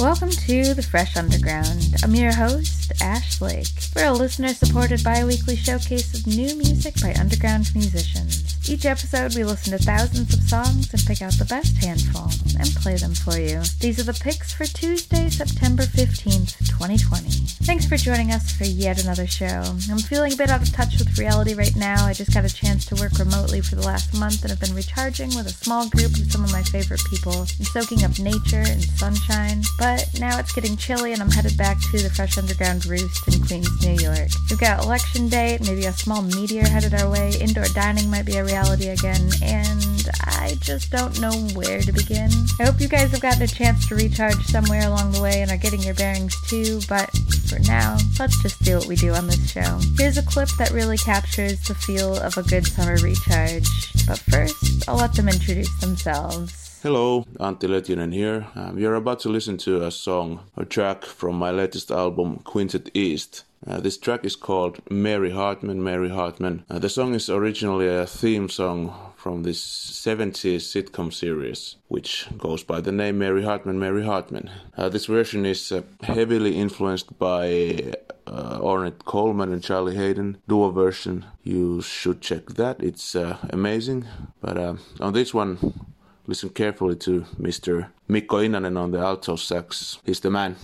Welcome to The Fresh Underground. I'm your host, Ash Lake. We're a listener supported bi weekly showcase of new music by underground musicians. Each episode, we listen to thousands of songs and pick out the best handful and play them for you. These are the picks for Tuesday, September 15th, 2020. Thanks for joining us for yet another show. I'm feeling a bit out of touch with reality right now. I just got a chance to work remotely for the last month and have been recharging with a small group of some of my favorite people and soaking up nature and sunshine. But now it's getting chilly and I'm headed back to the Fresh Underground Roost in Queens, New York. We've got election day, maybe a small meteor headed our way, indoor dining might be a reality reality again, and I just don't know where to begin. I hope you guys have gotten a chance to recharge somewhere along the way and are getting your bearings too, but for now, let's just do what we do on this show. Here's a clip that really captures the feel of a good summer recharge. But first, I'll let them introduce themselves. Hello, Antti Lötjönen here. Um, you're about to listen to a song, a track from my latest album, Quintet East. Uh, this track is called Mary Hartman, Mary Hartman. Uh, the song is originally a theme song from this 70s sitcom series, which goes by the name Mary Hartman, Mary Hartman. Uh, this version is uh, heavily influenced by uh, Ornette Coleman and Charlie Haden duo version. You should check that, it's uh, amazing. But on this one, listen carefully to Mr. Mikko Innanen on the alto sax. He's the man.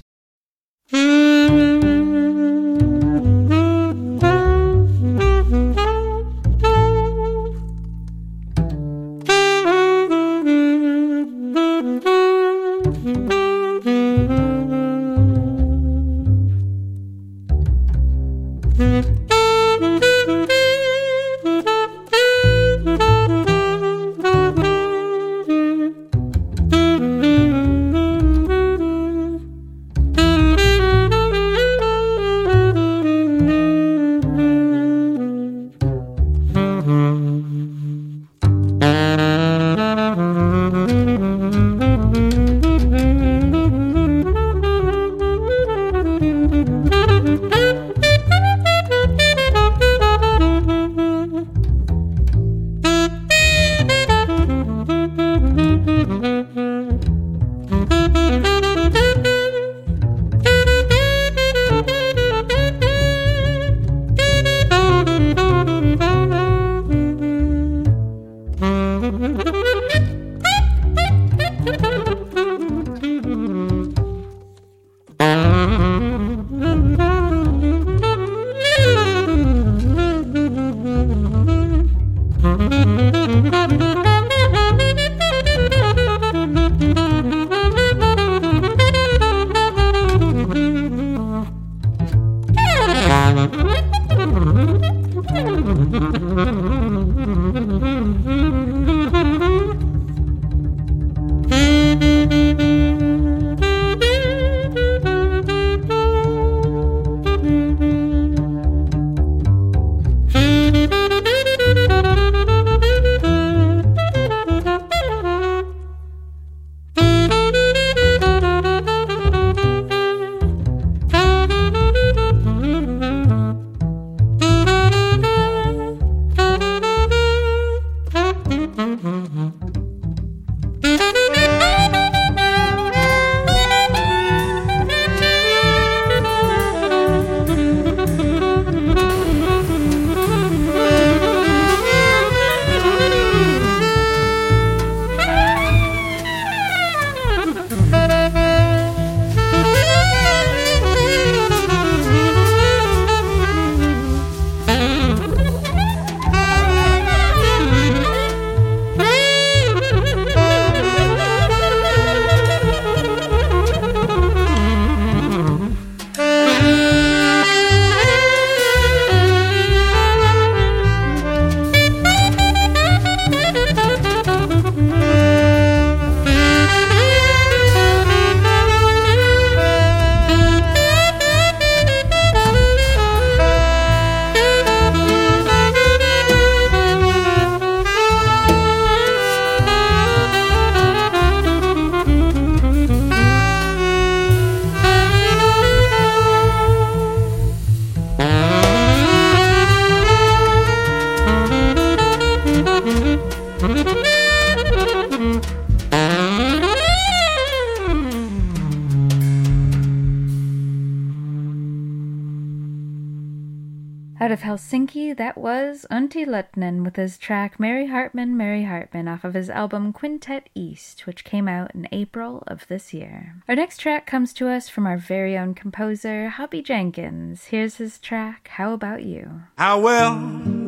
Helsinki, that was Antti Lötjönen with his track Mary Hartman, Mary Hartman off of his album Quintet East, which came out in April of this year. Our next track comes to us from our very own composer, Hubby Jenkins. Here's his track, How About You? How well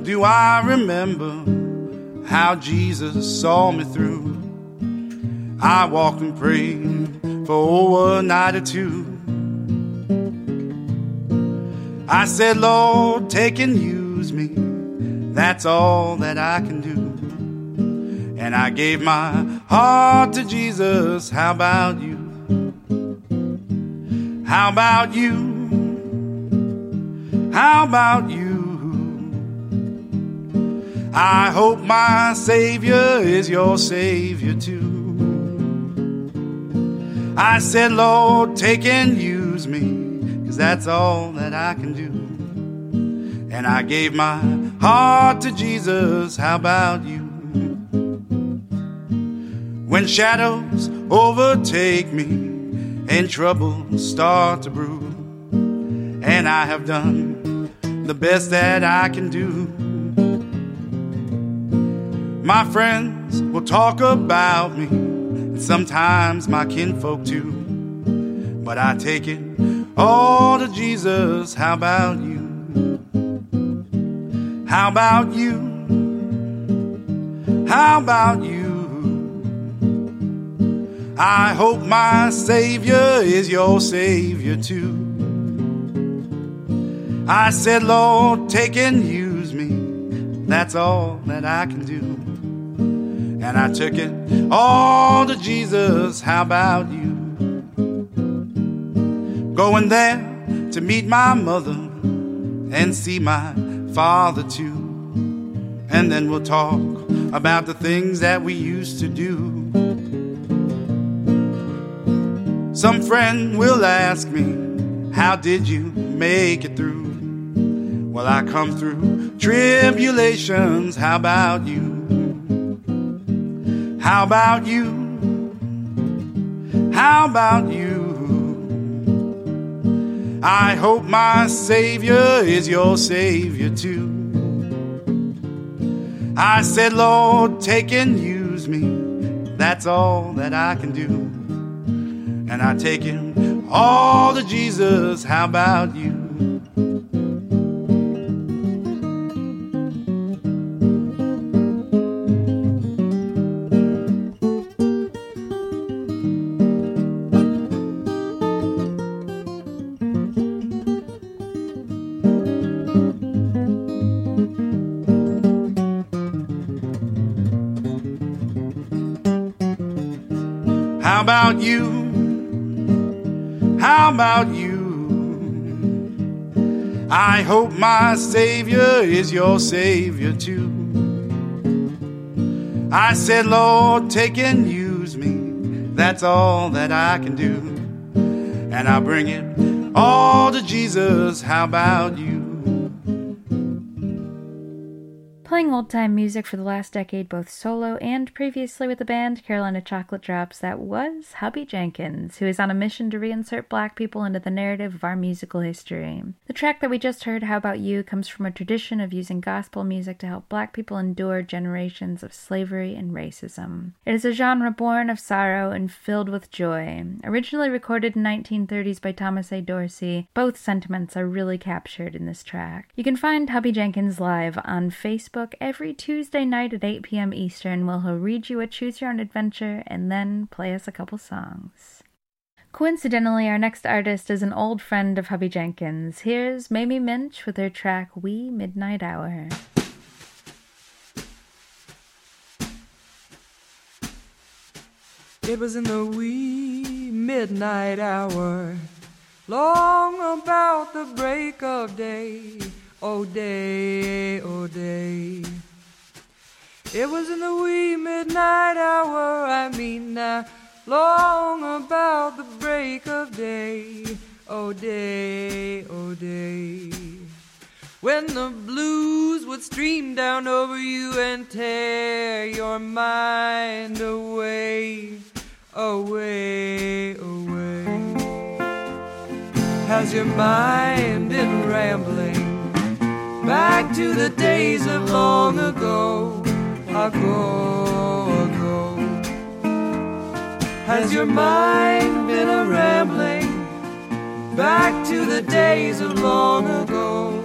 do I remember how Jesus saw me through? I walked and prayed for over a night or two. I said, Lord, take and use me. That's all that I can do. And I gave my heart to Jesus. How about you? How about you? How about you? I hope my Savior is your Savior too. I said, Lord, take and use me cause that's all that I can do. And I gave my heart to Jesus, how about you? When shadows overtake me and troubles start to brew, and I have done the best that I can do. My friends will talk about me, and sometimes my kinfolk too. But I take it all to Jesus. How about you? How about you? How about you? I hope my Savior is your Savior too. I said, Lord, take and use me. That's all that I can do. And I took it all to Jesus. How about you? Going there to meet my mother and see my father too. And then we'll talk about the things that we used to do. Some friend will ask me, How did you make it through? Well, I come through tribulations. How about you? How about you? How about you? I hope my Savior is your Savior too. I said, Lord, take and use me. That's all that I can do. And I take him all to Jesus. How about you? You? How about you? I hope my Savior is your Savior too. I said, Lord, take and use me. That's all that I can do. And I bring it all to Jesus. How about you? Playing old time music for the last decade, both solo and previously with the band Carolina Chocolate Drops, that was Hubby Jenkins, who is on a mission to reinsert black people into the narrative of our musical history. The track that we just heard, How About You, comes from a tradition of using gospel music to help black people endure generations of slavery and racism. It is a genre born of sorrow and filled with joy. Originally recorded in 1930s by Thomas A. Dorsey, both sentiments are really captured in this track. You can find Hubby Jenkins live on Facebook Facebook every Tuesday night at 8 p.m. Eastern, where he'll read you a Choose Your Own Adventure and then play us a couple songs. Coincidentally, our next artist is an old friend of Hubby Jenkins. Here's Mamie Minch with her track Wee Midnight Hour. It was in the wee midnight hour, long about the break of day oh day, oh day. It was in the wee midnight hour, I mean now, long about the break of day, oh day, oh day. When the blues would stream down over you and tear your mind away, away, away. Has your mind been rambling? Back to the days of long ago, ago, ago. Has your mind been a rambling back to the days of long ago,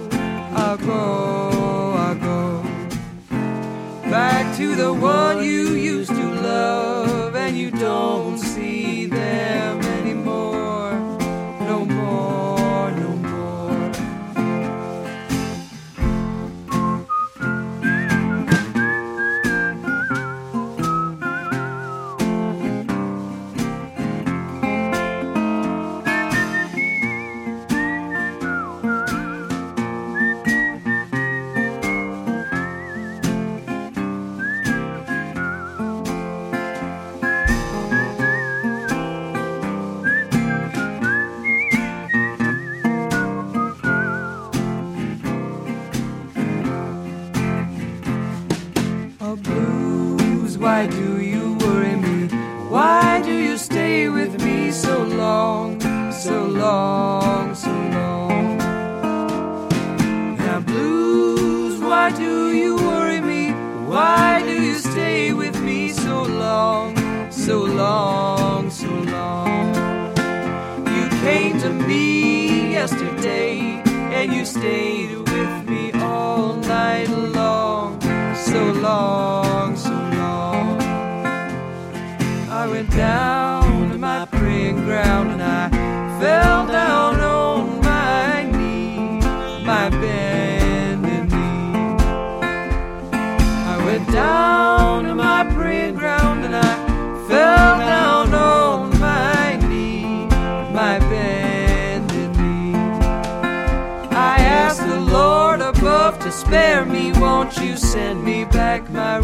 ago, ago? Back to the one you used to love and you don't see them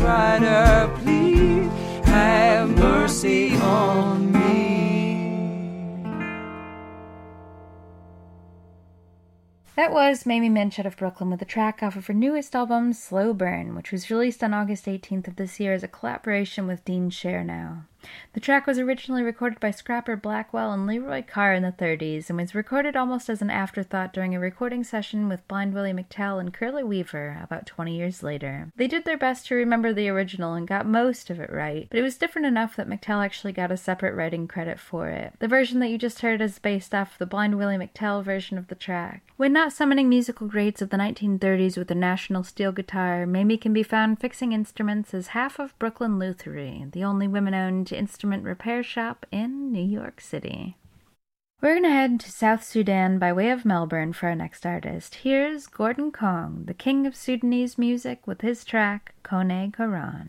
rider, please? Have mercy on me. That was Mamie Minch out of Brooklyn with a track off of her newest album, Slow Burn, which was released on August 18th of this year as a collaboration with Dean Chernow. The track was originally recorded by Scrapper Blackwell and Leroy Carr in the 30s and was recorded almost as an afterthought during a recording session with Blind Willie McTell and Curly Weaver about 20 years later. They did their best to remember the original and got most of it right, but it was different enough that McTell actually got a separate writing credit for it. The version that you just heard is based off the Blind Willie McTell version of the track. When not summoning musical greats of the 1930s with a national steel guitar, Mamie can be found fixing instruments as half of Brooklyn Lutherie, the only women owned instrument repair shop in New York City. We're going to head to South Sudan by way of Melbourne for our next artist. Here's Gordon Koang, the king of Sudanese music, with his track Kone Koran.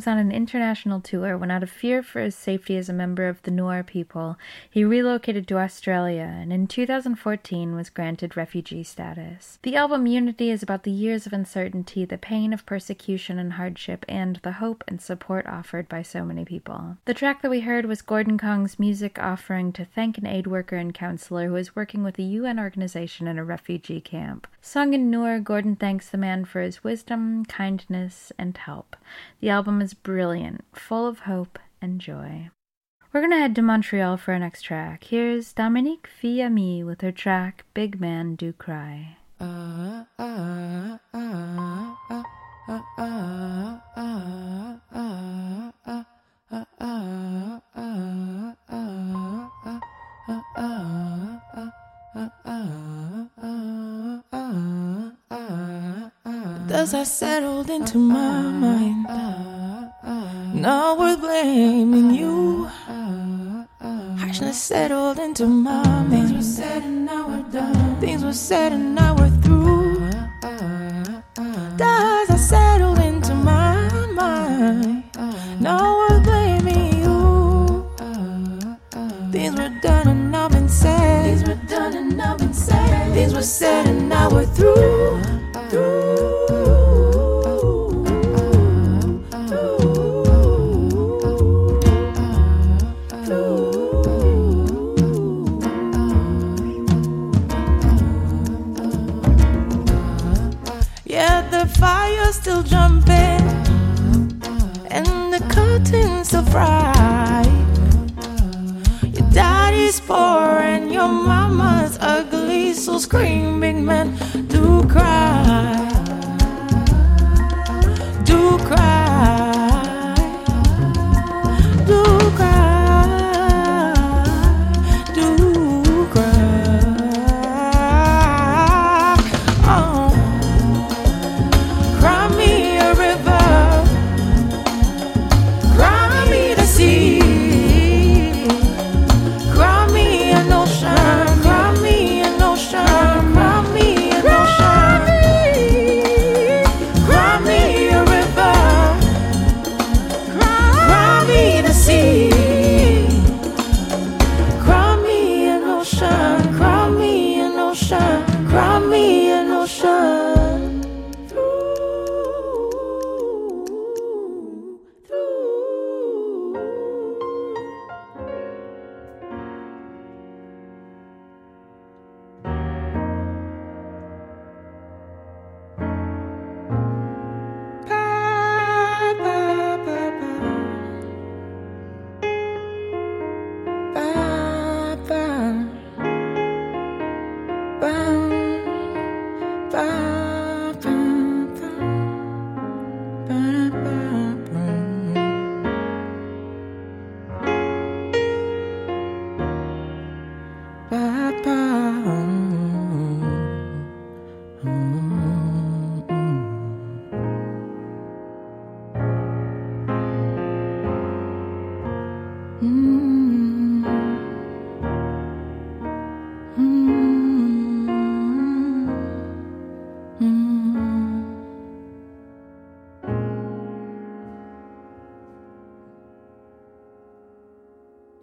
Was on an international tour when, out of fear for his safety as a member of the Nuer people, he relocated to Australia and in 2014 was granted refugee status. The album Unity is about the years of uncertainty, the pain of persecution and hardship, and the hope and support offered by so many people. The track that we heard was Gordon Koang's music offering to thank an aid worker and counselor who is working with a UN organization in a refugee camp. Sung in Nuer, Gordon thanks the man for his wisdom, kindness, and help. The album is brilliant, full of hope and joy. We're gonna head to Montreal for our next track. Here's Dominique Fils-Aimé with her track Big Man Do Cry. Thus I settled into my mind. Not worth blaming you. Harshness settled into my mind. Things were said and now we're done. Things were said and now we're through. Thus I settled into my mind. Not worth blaming you. Things were done were done and now been said. Things were said and now we're through. Yeah, the fire's still jumping, and the curtains still fry. Poor and your mama's ugly, so scream, big man,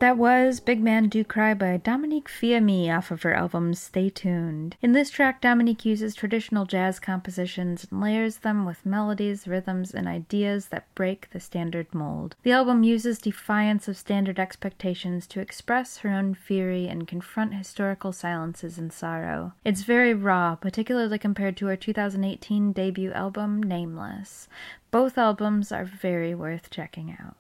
That was Big Man Do Cry by Dominique Fils-Aimé off of her album Stay Tuned. In this track, Dominique uses traditional jazz compositions and layers them with melodies, rhythms, and ideas that break the standard mold. The album uses defiance of standard expectations to express her own fury and confront historical silences and sorrow. It's very raw, particularly compared to her 2018 debut album, Nameless. Both albums are very worth checking out.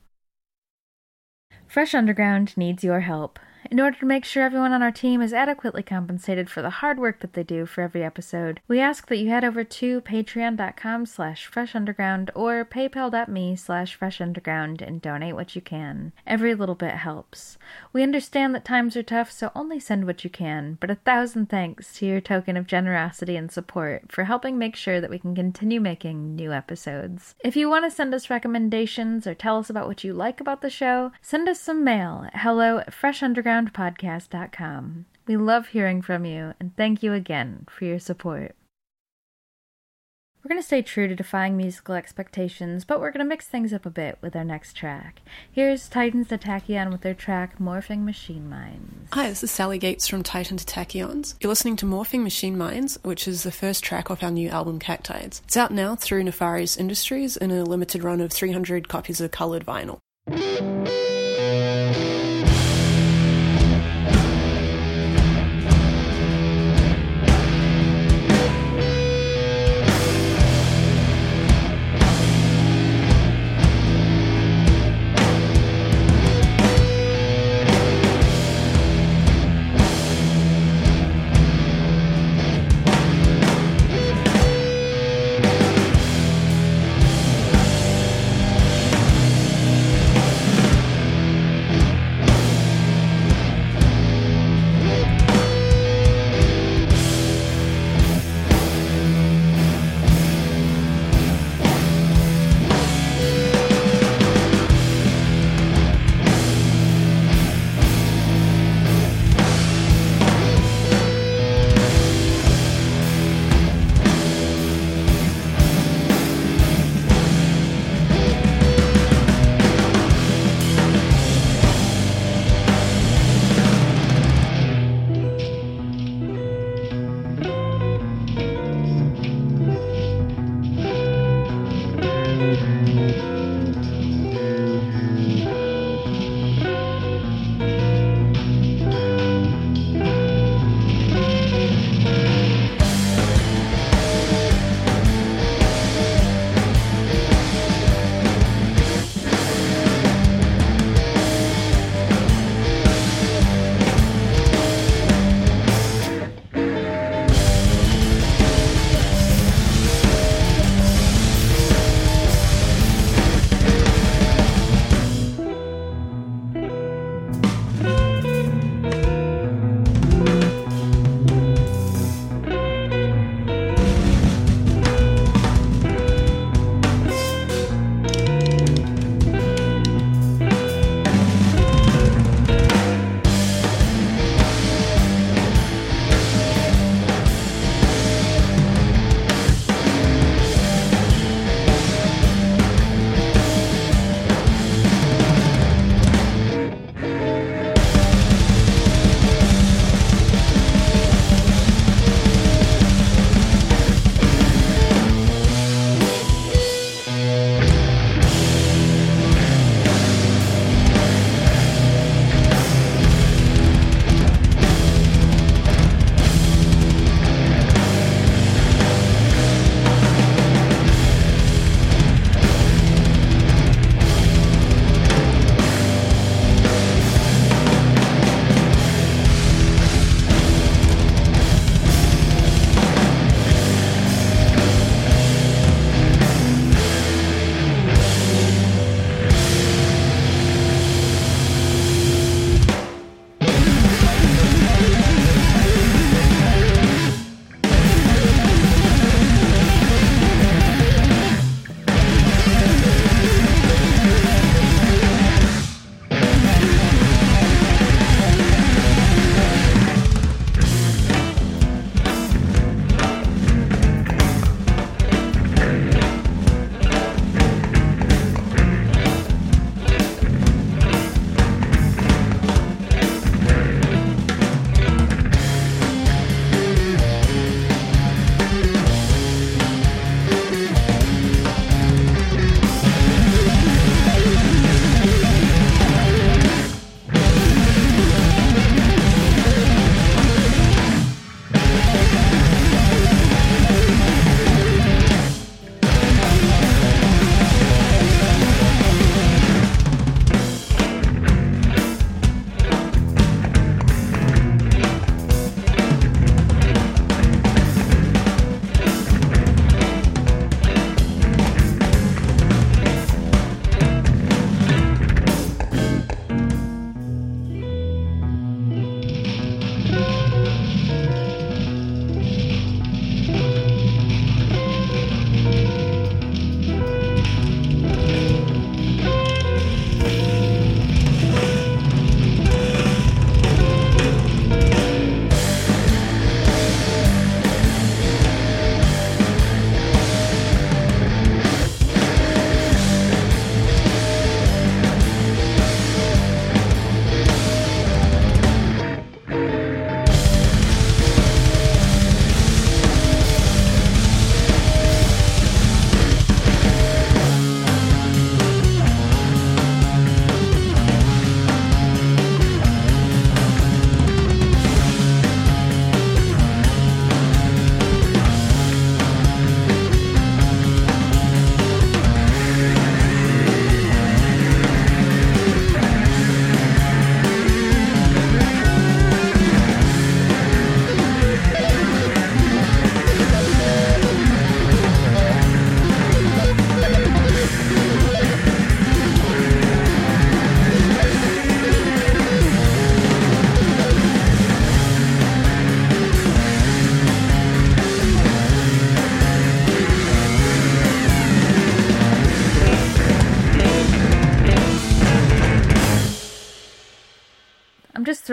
Fresh Underground needs your help. In order to make sure everyone on our team is adequately compensated for the hard work that they do for every episode, we ask that you head over to patreon.com slash freshunderground or paypal.me slash freshunderground and donate what you can. Every little bit helps. We understand that times are tough, so only send what you can, but a thousand thanks to your token of generosity and support for helping make sure that we can continue making new episodes. If you want to send us recommendations or tell us about what you like about the show, send us some mail at hello at freshundergroundpodcast.com. We love hearing from you, and thank you again for your support. We're going to stay true to defying musical expectations, but we're going to mix things up a bit with our next track. Here's Titan to Tachyons with their track Morphing Machine Minds. Hi, this is Sally Gates from Titan to Tachyons. You're listening to Morphing Machine Minds, which is the first track off our new album Cactides. It's out now through Nefarious Industries in a limited run of 300 copies of coloured vinyl.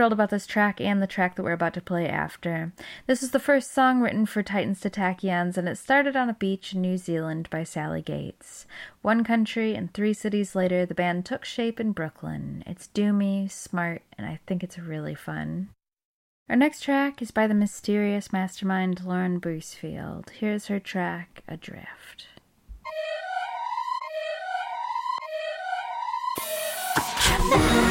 Thrilled about this track and the track that we're about to play after. This is the first song written for Titans to Tachyons, and it started on a beach in New Zealand by Sally Gates. One country and three cities later, the band took shape in Brooklyn. It's doomy, smart, and I think it's really fun. Our next track is by the mysterious mastermind Lauren Brucefield. Here's her track, Adrift.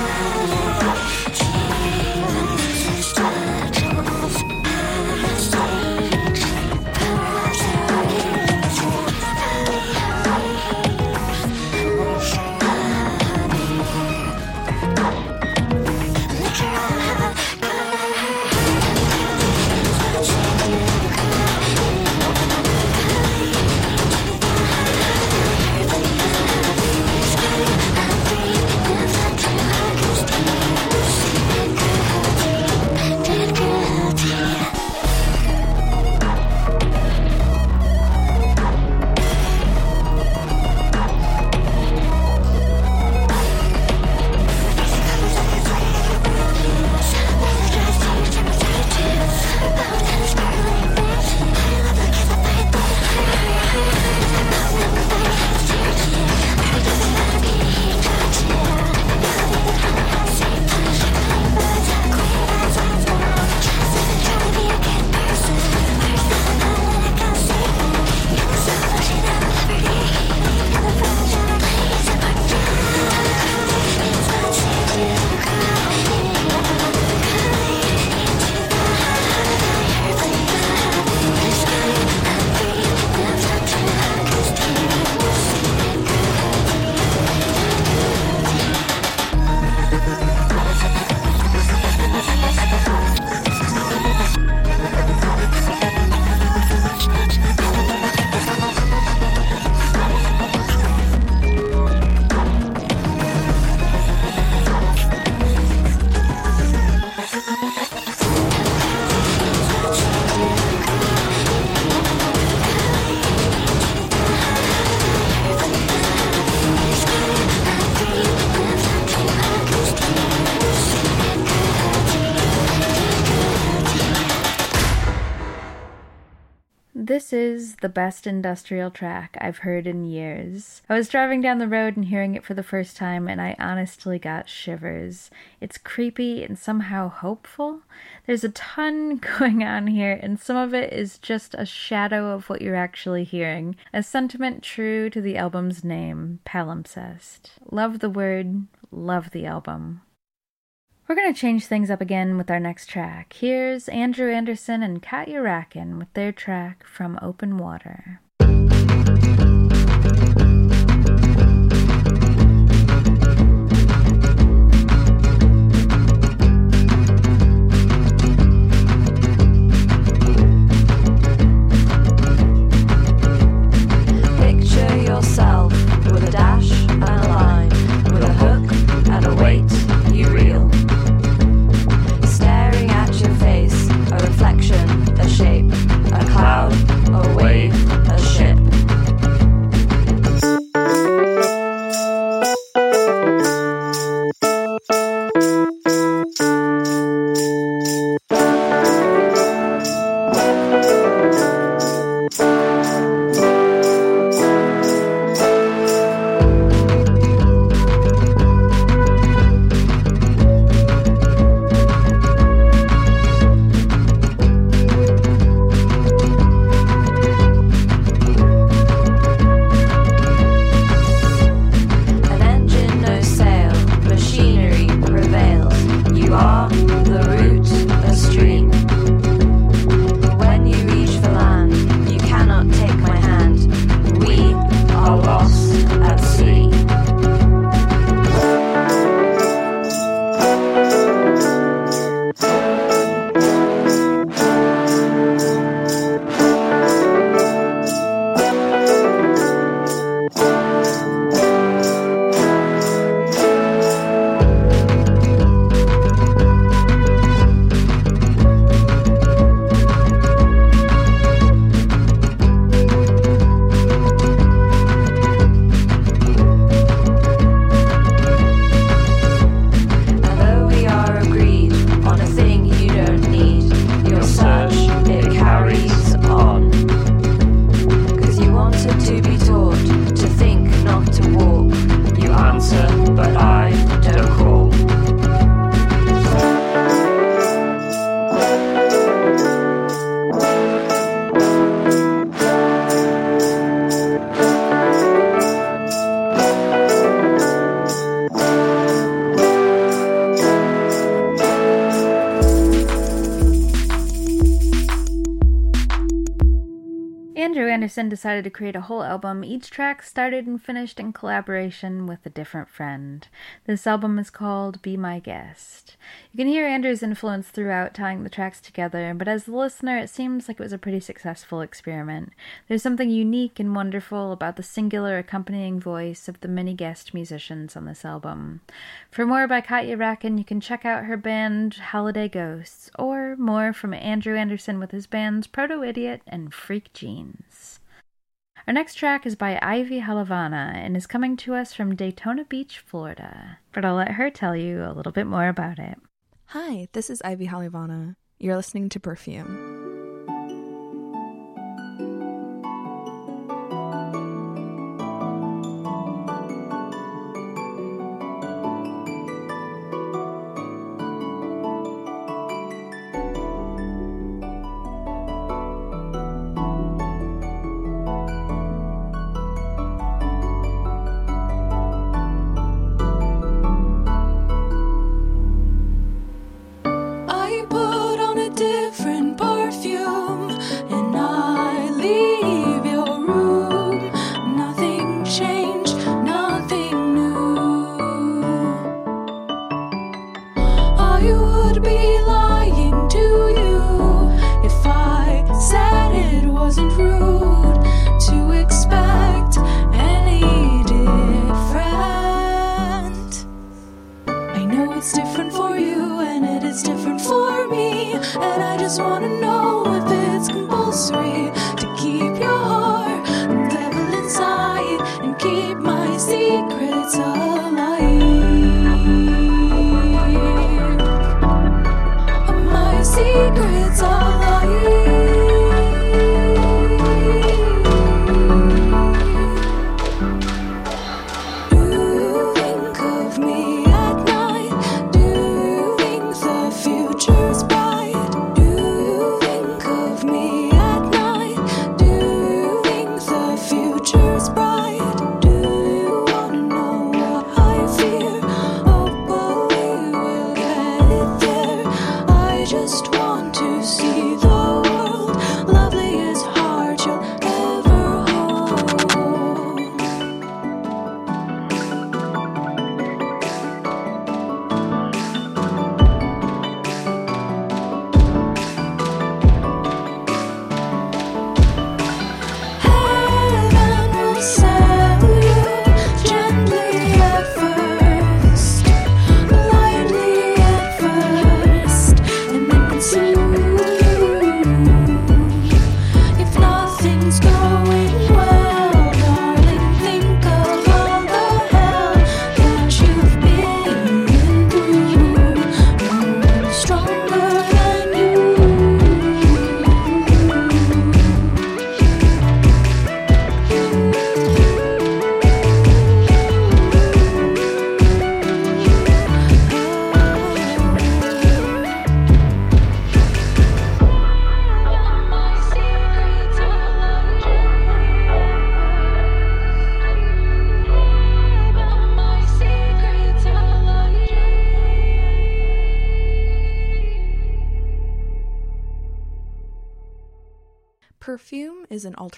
This is the best industrial track I've heard in years. I was driving down the road and hearing it for the first time, and I honestly got shivers. It's creepy and somehow hopeful. There's a ton going on here, and some of it is just a shadow of what you're actually hearing. A sentiment true to the album's name, Palimpsest. Love the word, love the album. We're going to change things up again with our next track. Here's Andrew Anderson and Katya Rakin with their track From Open Water. Decided to create a whole album, each track started and finished in collaboration with a different friend. This album is called Be My Guest. You can hear Andrew's influence throughout, tying the tracks together, but as the listener, it seems like it was a pretty successful experiment. There's something unique and wonderful about the singular accompanying voice of the many guest musicians on this album. For more by Katja Racken, you can check out her band Holiday Ghosts, or more from Andrew Anderson with his bands Proto Idiot and Freak Jeans. Our next track is by Ivy Halavana and is coming to us from Daytona Beach, Florida. But I'll let her tell you a little bit more about it. Hi, this is Ivy Halavana. You're listening to Perfume.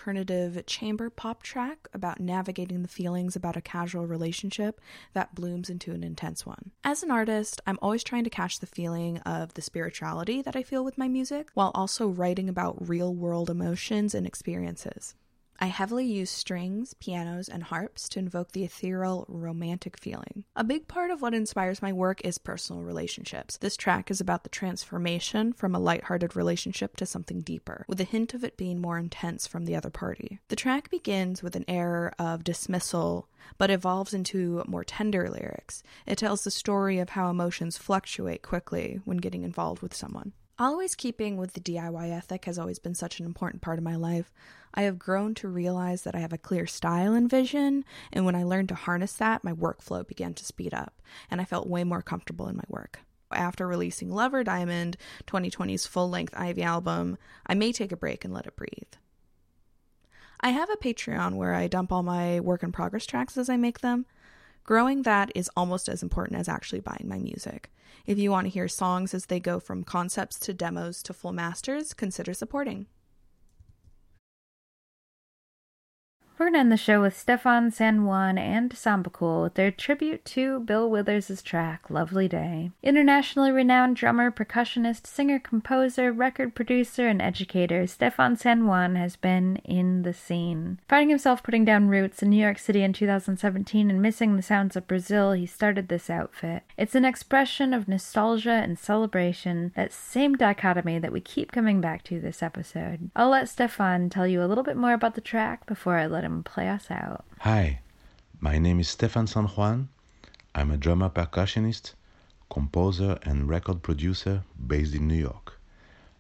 Alternative chamber pop track about navigating the feelings about a casual relationship that blooms into an intense one. As an artist, I'm always trying to catch the feeling of the spirituality that I feel with my music while also writing about real world emotions and experiences. I heavily use strings, pianos, and harps to invoke the ethereal, romantic feeling. A big part of what inspires my work is personal relationships. This track is about the transformation from a lighthearted relationship to something deeper, with a hint of it being more intense from the other party. The track begins with an air of dismissal, but evolves into more tender lyrics. It tells the story of how emotions fluctuate quickly when getting involved with someone. Always keeping with the DIY ethic has always been such an important part of my life. I have grown to realize that I have a clear style and vision, and when I learned to harness that, my workflow began to speed up, and I felt way more comfortable in my work. After releasing Lover Diamond, 2020's full length Ivy album, I may take a break and let it breathe. I have a Patreon where I dump all my work in progress tracks as I make them. Growing that is almost as important as actually buying my music. If you want to hear songs as they go from concepts to demos to full masters, consider supporting. We're going to end the show with Stefan San Juan and Sambacool with their tribute to Bill Withers' track, Lovely Day. Internationally renowned drummer, percussionist, singer, composer, record producer, and educator, Stefan San Juan has been in the scene. Finding himself putting down roots in New York City in 2017 and missing the sounds of Brazil, he started this outfit. It's an expression of nostalgia and celebration, that same dichotomy that we keep coming back to this episode. I'll let Stefan tell you a little bit more about the track before I let him play us out. Hi, my name is Stefan San Juan. I'm a drummer percussionist, composer, and record producer based in New York.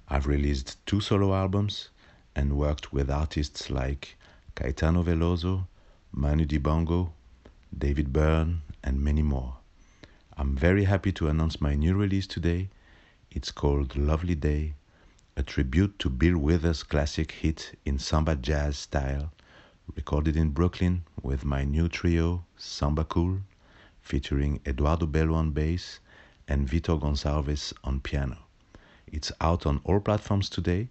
I've released two solo albums and worked with artists like Caetano Veloso, Manu Dibango, David Byrne, and many more. I'm very happy to announce my new release today. It's called Lovely Day, a tribute to Bill Withers' classic hit in samba jazz style recorded in Brooklyn with my new trio, Samba Cool, featuring Eduardo Belo on bass and Vitor Gonçalves on piano. It's out on all platforms today.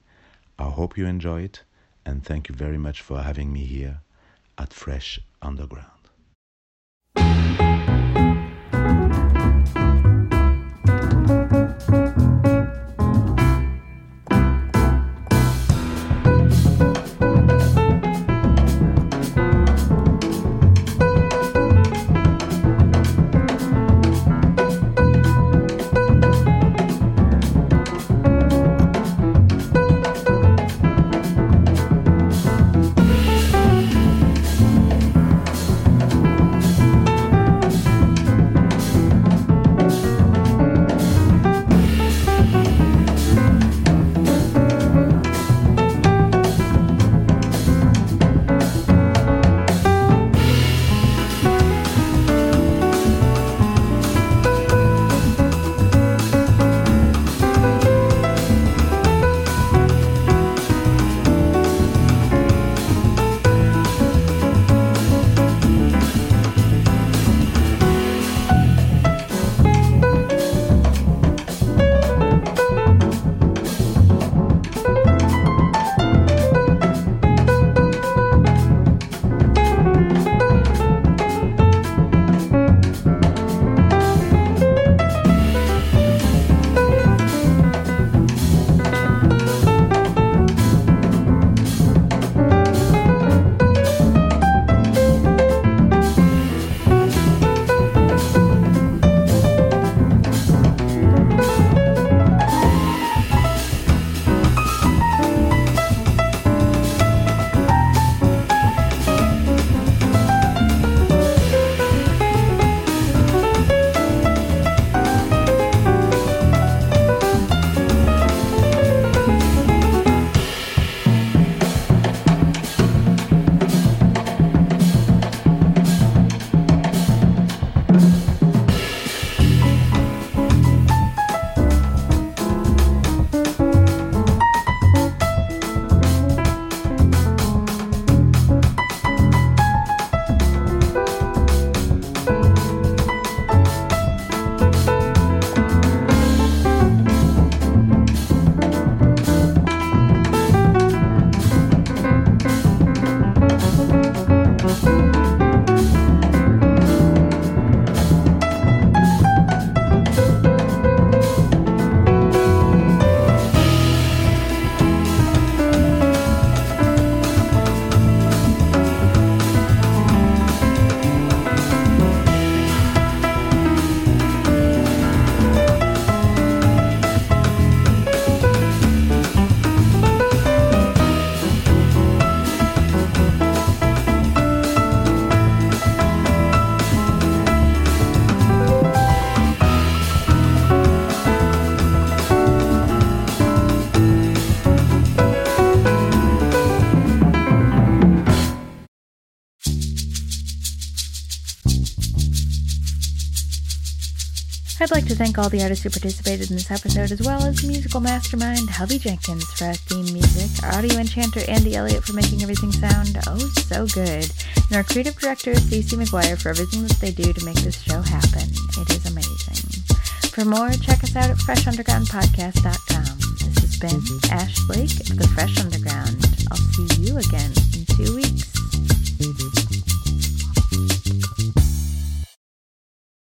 I hope you enjoy it, and thank you very much for having me here at Fresh Underground. Like to thank all the artists who participated in this episode, as well as musical mastermind Hubby Jenkins for our theme music, our audio enchanter Andy Elliott for making everything sound oh so good, and our creative director Cece McGuire for everything that they do to make this show happen. It is amazing. For more, check us out at freshundergroundpodcast.com. This has been Ash Blake of the Fresh Underground. I'll see you again in two weeks.